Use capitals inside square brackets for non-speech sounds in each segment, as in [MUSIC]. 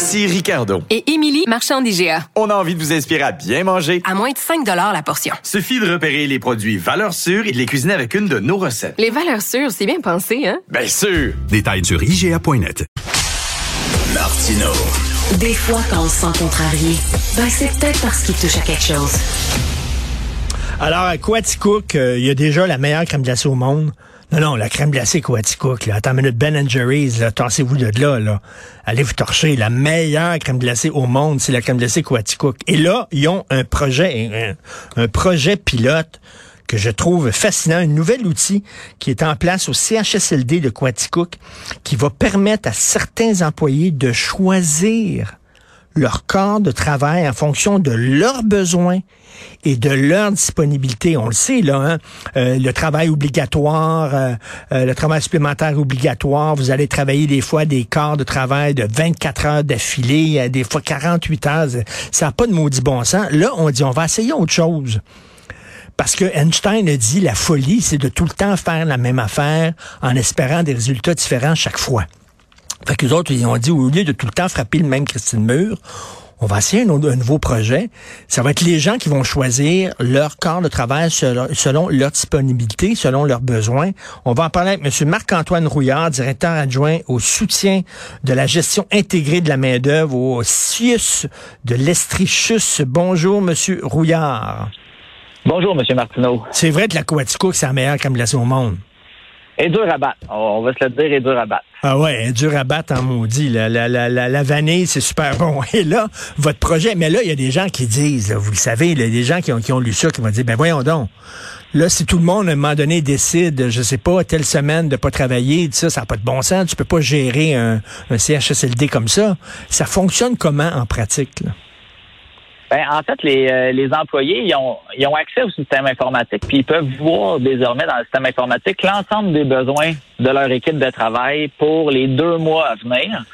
Ici Ricardo. Et Émilie, marchand d'IGA. On a envie de vous inspirer à bien manger. À moins de 5 la portion. Suffit de repérer les produits valeurs sûres et de les cuisiner avec une de nos recettes. Les valeurs sûres, c'est bien pensé, hein? Bien sûr! Détails sur IGA.net. Martino. Des fois, quand on se sent contrarié, ben c'est peut-être parce qu'il touche à quelque chose. Alors, à Quaticook, euh, il y a déjà la meilleure crème glacée au monde. Non, non, la crème glacée Quaticook, là. Attends une minute, Ben Jerry's, là, tassez-vous de là, là. Allez vous torcher. La meilleure crème glacée au monde, c'est la crème glacée Quaticook. Et là, ils ont un projet, un, un projet pilote que je trouve fascinant, un nouvel outil qui est en place au CHSLD de Quaticook, qui va permettre à certains employés de choisir leur corps de travail en fonction de leurs besoins et de leur disponibilité. On le sait, là, hein? Euh, le travail obligatoire, euh, euh, le travail supplémentaire obligatoire, vous allez travailler des fois des corps de travail de 24 heures d'affilée, des fois 48 heures. Ça n'a pas de maudit bon sens. Là, on dit, on va essayer autre chose. Parce que Einstein a dit, la folie, c'est de tout le temps faire la même affaire en espérant des résultats différents chaque fois. Fait que les autres, ils ont dit, au lieu de tout le temps frapper le même Christine Mur, on va essayer un, nouveau projet. Ça va être les gens qui vont choisir leur corps de travail selon, leur disponibilité, selon leurs besoins. On va en parler avec M. Marc-Antoine Rouillard, directeur adjoint au soutien de la gestion intégrée de la main-d'œuvre au CIUS de l'Estrichus. Bonjour, M. Rouillard. Bonjour, M. Martineau. C'est vrai que la Coaticook, c'est la meilleure glacée au monde. Et dur à. On va se le dire, et dur à battre. Ah ouais, dur à battre en maudit. La, la, la, la, vanille, c'est super bon. [LAUGHS] Et là, votre projet, mais là, il y a des gens qui disent, vous le savez, il y a des gens qui ont, qui ont lu ça, qui vont dire, ben voyons donc. Là, si tout le monde, à un moment donné, décide, je sais pas, telle semaine de pas travailler, ça, ça n'a pas de bon sens. Tu peux pas gérer un, un CHSLD comme ça. Ça fonctionne comment en pratique? Là? Ben, en fait, les, euh, les employés, ils ont, ils ont accès au système informatique, puis ils peuvent voir désormais dans le système informatique l'ensemble des besoins de leur équipe de travail pour les deux mois à venir.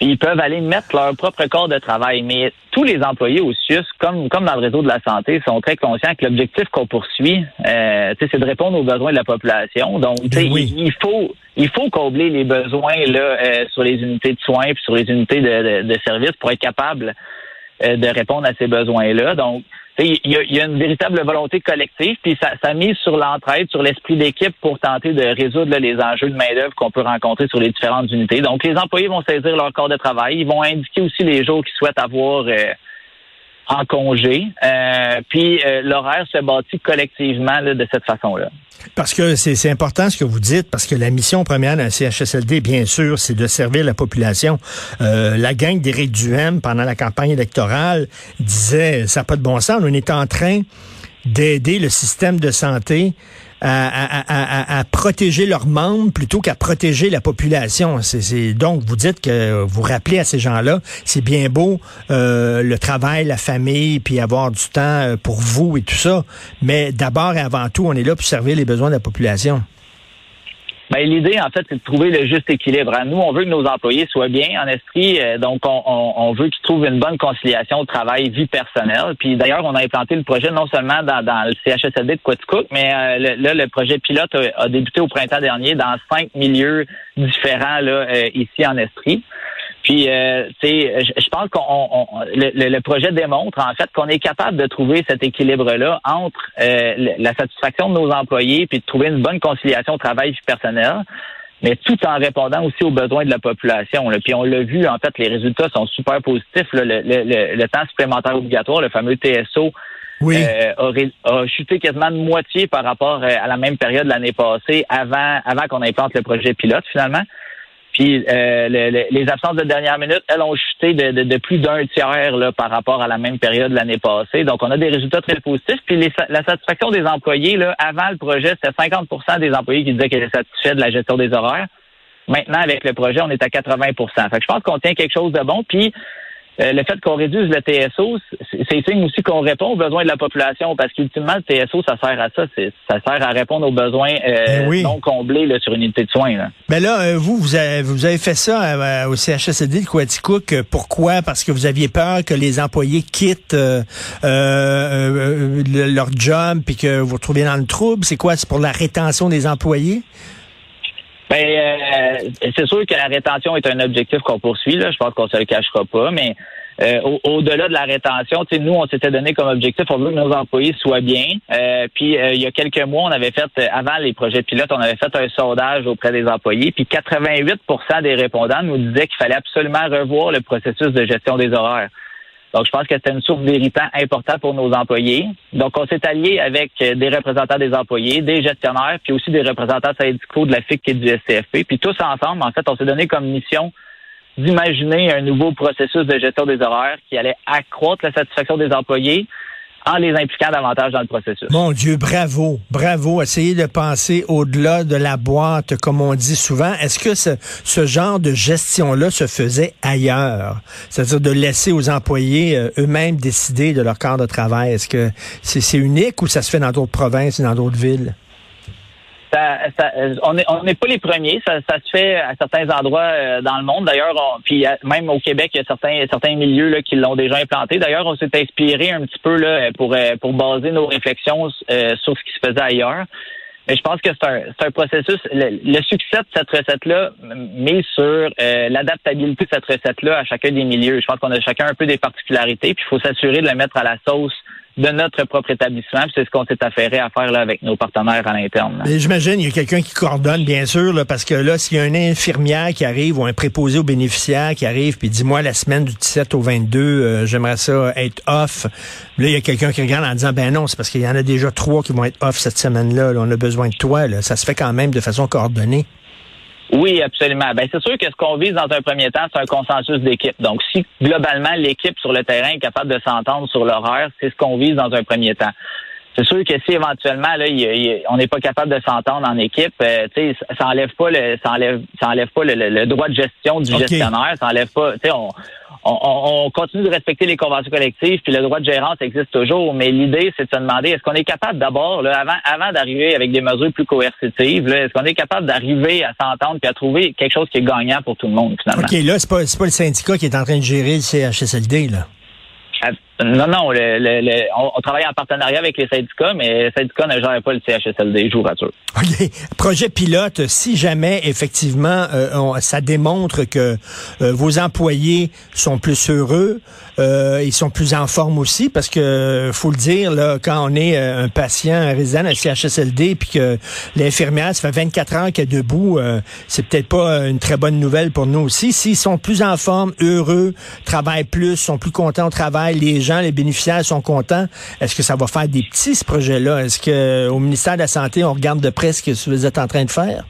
Ils peuvent aller mettre leur propre corps de travail. Mais tous les employés au CIUS, comme, comme dans le réseau de la santé, sont très conscients que l'objectif qu'on poursuit, euh, c'est de répondre aux besoins de la population. Donc, ben il, faut il faut combler les besoins là, euh, sur les unités de soins puis sur les unités de, de, de services pour être capable de répondre à ces besoins-là. Donc, il y, a, une véritable volonté collective, puis ça, ça mise sur l'entraide, sur l'esprit d'équipe pour tenter de résoudre les enjeux de main-d'œuvre qu'on peut rencontrer sur les différentes unités. Donc, les employés vont saisir leur corps de travail. Ils vont indiquer aussi les jours qu'ils souhaitent avoir euh, en congé. Euh, puis euh, l'horaire se bâtit collectivement de cette façon-là. Parce que c'est important ce que vous dites, parce que la mission première d'un CHSLD, bien sûr, c'est de servir la population. Euh, la gang d'Éric Duhem, pendant la campagne électorale, disait, ça n'a pas de bon sens, on est en train d'aider le système de santé à, protéger leurs membres plutôt qu'à protéger la population. C'est, donc, vous dites que vous rappelez à ces gens-là, c'est bien beau euh, le travail, la famille, puis avoir du temps euh, pour vous et tout ça, mais d'abord et avant tout, on est là pour servir les besoins de la population. Ben, l'idée, en fait, c'est de trouver le juste équilibre. Nous, on veut que nos employés soient bien en esprit, euh, donc on, on, veut qu'ils trouvent une bonne conciliation travail-vie personnelle. Puis d'ailleurs, on a implanté le projet non seulement dans, dans le CHSLD de Quaticook, mais euh, le, là, le projet pilote a, débuté au printemps dernier dans cinq milieux différents là, euh, ici en Estrie. Puis, euh, je pense qu'on le, projet démontre en fait qu'on est capable de trouver cet équilibre-là entre euh, la satisfaction de nos employés puis de trouver une bonne conciliation travail vie personnel, mais tout en répondant aussi aux besoins de la population. Puis on l'a vu, en fait, les résultats sont super positifs. Le, temps supplémentaire obligatoire, le fameux TSO, euh, a, chuté quasiment de moitié par rapport à la même période l'année passée, avant, avant qu'on implante le projet pilote finalement. Puis euh, les absences de dernière minute, elles ont chuté de, plus d'un tiers là, par rapport à la même période l'année passée. Donc, on a des résultats très positifs. Puis la satisfaction des employés, là, avant le projet, c'était 50% des employés qui disaient qu'ils étaient satisfaits de la gestion des horaires. Maintenant, avec le projet, on est à 80 Fait que je pense qu'on tient quelque chose de bon. Puis euh, le fait qu'on réduise le TSO, c'est signe aussi qu'on répond aux besoins de la population parce qu'ultimement, le TSO, ça sert à ça. Ça sert à répondre aux besoins euh, Ben non comblés là, sur une unité de soins. Là. Mais là, euh, vous, vous avez, vous avez fait ça euh, au CHSLD de Quaticook. Euh, Pourquoi? Parce que vous aviez peur que les employés quittent euh, euh, le- leur job puis que vous vous retrouviez dans le trouble. C'est quoi? C'est pour la rétention des employés? Ben, euh, c'est sûr que la rétention est un objectif qu'on poursuit. Là. Je pense qu'on se le cachera pas, mais euh, au- au-delà de la rétention, nous, on s'était donné comme objectif, on veut que nos employés soient bien. Euh, puis, euh, il y a quelques mois, on avait fait, euh, avant les projets pilotes, on avait fait un sondage auprès des employés. Puis, 88% des répondants nous disaient qu'il fallait absolument revoir le processus de gestion des horaires. Donc, je pense que c'était une source d'irritant important pour nos employés. Donc, on s'est allié avec euh, des représentants des employés, des gestionnaires, puis aussi des représentants syndicaux de la FIC et du SCFP. Puis tous ensemble, en fait, on s'est donné comme mission d'imaginer un nouveau processus de gestion des horaires qui allait accroître la satisfaction des employés en les impliquant davantage dans le processus. Mon Dieu, bravo, bravo. Essayez de penser au-delà de la boîte, comme on dit souvent. Est-ce que ce, genre de gestion-là se faisait ailleurs? C'est-à-dire de laisser aux employés euh, eux-mêmes décider de leur corps de travail. Est-ce que c'est unique ou ça se fait dans d'autres provinces dans d'autres villes? Ça, on n'est on n'est pas les premiers. Ça, ça se fait à certains endroits euh, dans le monde. D'ailleurs, puis euh, même au Québec, il y a certains, certains milieux là, qui l'ont déjà implanté. D'ailleurs, on s'est inspiré un petit peu là, pour, euh, pour baser nos réflexions euh, sur ce qui se faisait ailleurs. Mais je pense que c'est un, un processus. Le, le succès de cette recette-là met sur euh, l'adaptabilité de cette recette-là à chacun des milieux. Je pense qu'on a chacun un peu des particularités, puis il faut s'assurer de la mettre à la sauce de notre propre établissement. C'est ce qu'on s'est affairé à faire là, avec nos partenaires à l'interne. J'imagine, il y a quelqu'un qui coordonne, bien sûr, parce que là, s'il y a une infirmière qui arrive ou un préposé aux bénéficiaires qui arrive, puis dit, moi, la semaine du 17 au 22, euh, j'aimerais ça être off. Là, il y a quelqu'un qui regarde en disant, ben non, c'est parce qu'il y en a déjà trois qui vont être off cette semaine-là. là. on a besoin de toi. Ça se fait quand même de façon coordonnée. Oui, absolument. Ben, c'est sûr que ce qu'on vise dans un premier temps, c'est un consensus d'équipe. Donc, si globalement l'équipe sur le terrain est capable de s'entendre sur l'horaire, c'est ce qu'on vise dans un premier temps. C'est sûr que si éventuellement là, il il on n'est pas capable de s'entendre en équipe, euh, tu sais, ça- enlève pas le, ça enlève, ça enlève pas le, le- le droit de gestion du gestionnaire, ça enlève pas, tu sais, on, on, on- on continue de respecter les conventions collectives, puis le droit de gérance existe toujours. Mais l'idée, c'est de se demander est-ce qu'on est capable d'abord, avant, avant d'arriver avec des mesures plus coercitives, est-ce qu'on est capable d'arriver à s'entendre puis à trouver quelque chose qui est gagnant pour tout le monde finalement? OK, là, c'est pas, pas le syndicat qui est en train de gérer le CHSLD, là. Non, non, le, le- le- on, on travaille en partenariat avec les syndicats, mais les syndicats ne gèrent pas le CHSLD, je vous rassure. OK. Projet pilote, si jamais effectivement euh, on- ça démontre que euh, vos employés sont plus heureux, euh, ils sont plus en forme aussi, parce que faut le dire, là, quand on est euh, un patient, résident à CHSLD, puis que l'infirmière, ça fait 24 heures qu'elle est debout, euh, c'est peut-être pas une très bonne nouvelle pour nous aussi. S'ils sont plus en forme, heureux, travaillent plus, sont plus contents au travail, les les bénéficiaires sont contents, est-ce que ça va faire des petits, ce projet-là? Est-ce que au ministère de la Santé, on regarde de près ce que vous êtes en train de faire?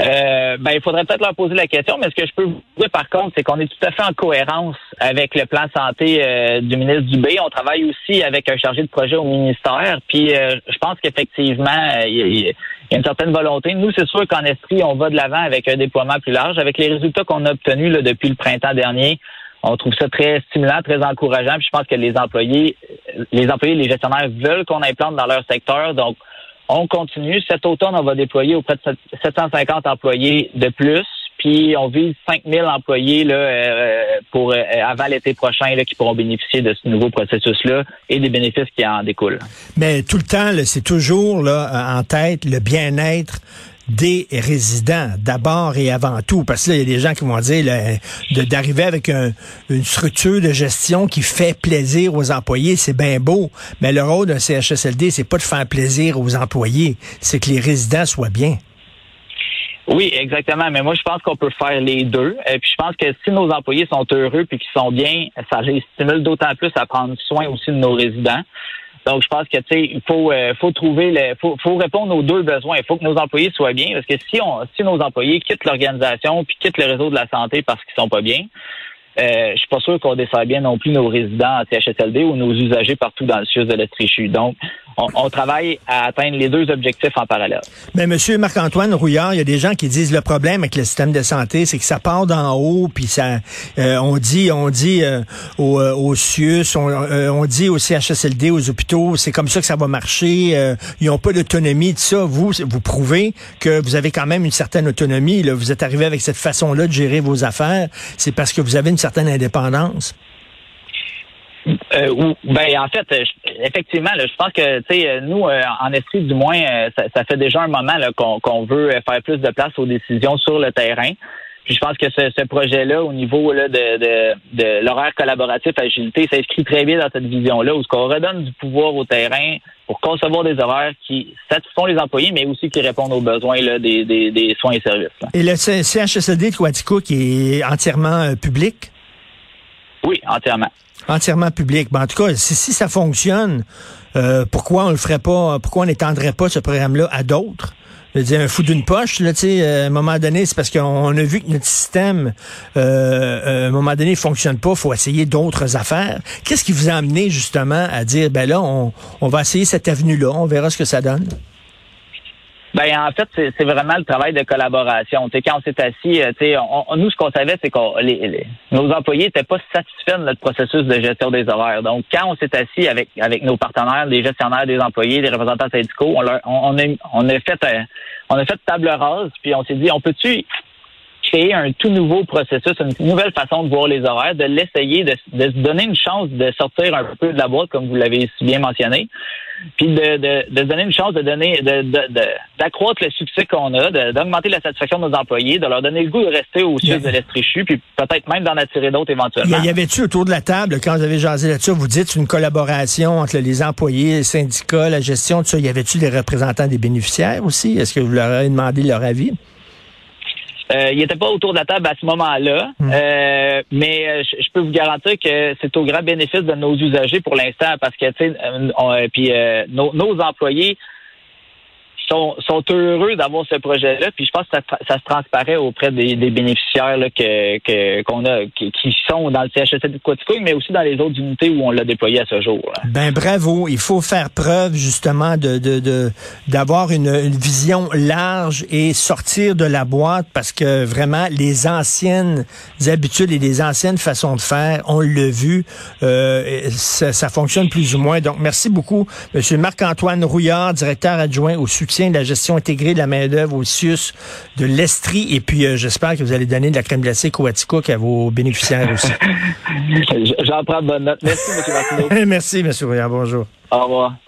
Euh, ben, il faudrait peut-être leur poser la question, mais ce que je peux vous dire par contre, c'est qu'on est tout à fait en cohérence avec le plan santé euh, du ministre Dubé. On travaille aussi avec un chargé de projet au ministère. Puis euh, je pense qu'effectivement, euh, il y, a- une certaine volonté. Nous, c'est sûr qu'en Estrie, on va de l'avant avec un déploiement plus large. Avec les résultats qu'on a obtenus depuis le printemps dernier, on trouve ça très stimulant, très encourageant. Puis je pense que les employés, les employés, les gestionnaires veulent qu'on implante dans leur secteur. Donc, on continue. Cet automne, on va déployer auprès de 750 employés de plus. Puis on vise 5000 employés là, euh, pour euh, avant l'été prochain là, qui pourront bénéficier de ce nouveau processus-là et des bénéfices qui en découlent. Mais tout le temps, c'est toujours là, en tête le bien-être des résidents, d'abord et avant tout. Parce que là, il y a des gens qui vont dire d'arriver avec un- une structure de gestion qui fait plaisir aux employés, c'est bien beau. Mais le rôle d'un CHSLD, c'est pas de faire plaisir aux employés, c'est que les résidents soient bien. Oui, exactement. Mais moi, je pense qu'on peut faire les deux. Et puis, je pense que si nos employés sont heureux puis qu'ils sont bien, ça les stimule d'autant plus à prendre soin aussi de nos résidents. Donc, je pense que tu sais, il faut, euh, faut trouver le, faut, faut répondre aux deux besoins. Il faut que nos employés soient bien, parce que si on, si nos employés quittent l'organisation puis quittent le réseau de la santé parce qu'ils sont pas bien, euh, je suis pas sûr qu'on dessert bien non plus nos résidents en CHSLD ou nos usagers partout dans le sud de l'Estrichu. Donc, on, on, travaille à atteindre les deux objectifs en parallèle. Mais Monsieur Marc-Antoine Rouillard, il y a des gens qui disent le problème avec le système de santé, c'est que ça part d'en haut, puis ça, euh, on dit, on dit euh, au, euh, au CIUS, on, euh, on, dit au CHSLD, aux hôpitaux, c'est comme ça que ça va marcher. ils n'ont pas d'autonomie de ça. Vous, vous prouvez que vous avez quand même une certaine autonomie. Là. Vous êtes arrivé avec cette façon-là de gérer vos affaires. C'est parce que vous avez une certaine indépendance? Euh, ben en fait, effectivement, je pense que tu sais, nous, euh, en esprit du moins, euh, ça, fait déjà un moment qu'on veut faire plus de place aux décisions sur le terrain. Puis je pense que ce, projet-là, au niveau là, de, de, de l'horaire collaboratif agilité, s'inscrit très bien dans cette vision-là, où ce qu'on redonne du pouvoir au terrain pour concevoir des horaires qui satisfont les employés, mais aussi qui répondent aux besoins là, des, des, des, soins et services. Et le CHSLD de Quatico qui est entièrement public? Oui, entièrement. Entièrement public. Ben, en tout cas, si, ça fonctionne, euh, pourquoi on le ferait pas, pourquoi on n'étendrait pas ce programme-là à d'autres? Je dire, un fou d'une poche, là, tu sais, euh, à un moment donné, c'est parce qu'on a vu que notre système, euh, euh, à un moment donné, fonctionne pas, faut essayer d'autres affaires. Qu'est-ce qui vous a amené, justement, à dire, ben là, on, on va essayer cette avenue-là, on verra ce que ça donne? Ben en fait, c'est vraiment le travail de collaboration. T'sais, quand on s'est assis, euh, t'sais, on, nous, ce qu'on savait, c'est que nos employés n'étaient pas satisfaits de notre processus de gestion des horaires. Donc, quand on s'est assis avec, avec nos partenaires, les gestionnaires des employés, les représentants syndicaux, on, leur, on, a, on a fait euh, on a fait table rase, puis on s'est dit, on peut-tu créer un tout nouveau processus, une nouvelle façon de voir les horaires, de l'essayer, de, de se donner une chance de sortir un peu de la boîte, comme vous l'avez bien mentionné, puis de, de, de donner une chance de donner, d'accroître le succès qu'on a, d'augmenter la satisfaction de nos employés, de leur donner le goût de rester au sud de l'Estrichu, puis peut-être même d'en attirer d'autres éventuellement. Y avait-tu autour de la table, quand vous avez jasé là-dessus, vous dites une collaboration entre les employés, les syndicats, la gestion, tout ça, y avait-tu des représentants des bénéficiaires aussi? Est-ce que vous leur avez demandé leur avis? Euh, il n'était pas autour de la table à ce moment-là, hmm. euh, mais euh, je, peux vous garantir que c'est au grand bénéfice de nos usagers pour l'instant parce que tu sais, puis nos, nos employés sont, sont heureux d'avoir ce projet-là. Puis je pense que ça, ça se transparaît auprès des, des bénéficiaires là, que, qu'on a, qui, qui, sont dans le CHSL de Quaticook, mais aussi dans les autres unités où on l'a déployé à ce jour. Ben bravo. Il faut faire preuve justement de, de, de d'avoir une, une, vision large et sortir de la boîte parce que vraiment les anciennes habitudes et les anciennes façons de faire, on l'a vu, euh, ça, ça fonctionne plus ou moins. Donc merci beaucoup, Monsieur Marc-Antoine Rouillard, directeur adjoint au soutien de la gestion intégrée de la main-d'œuvre au CIUS de l'Estrie. Et puis, euh, j'espère que vous allez donner de la crème glacée Coaticook à vos bénéficiaires aussi. [LAUGHS] J'en prends bonne note. Merci, M. Martineau. [LAUGHS] Merci, M. Rouillard. Bonjour. Au revoir.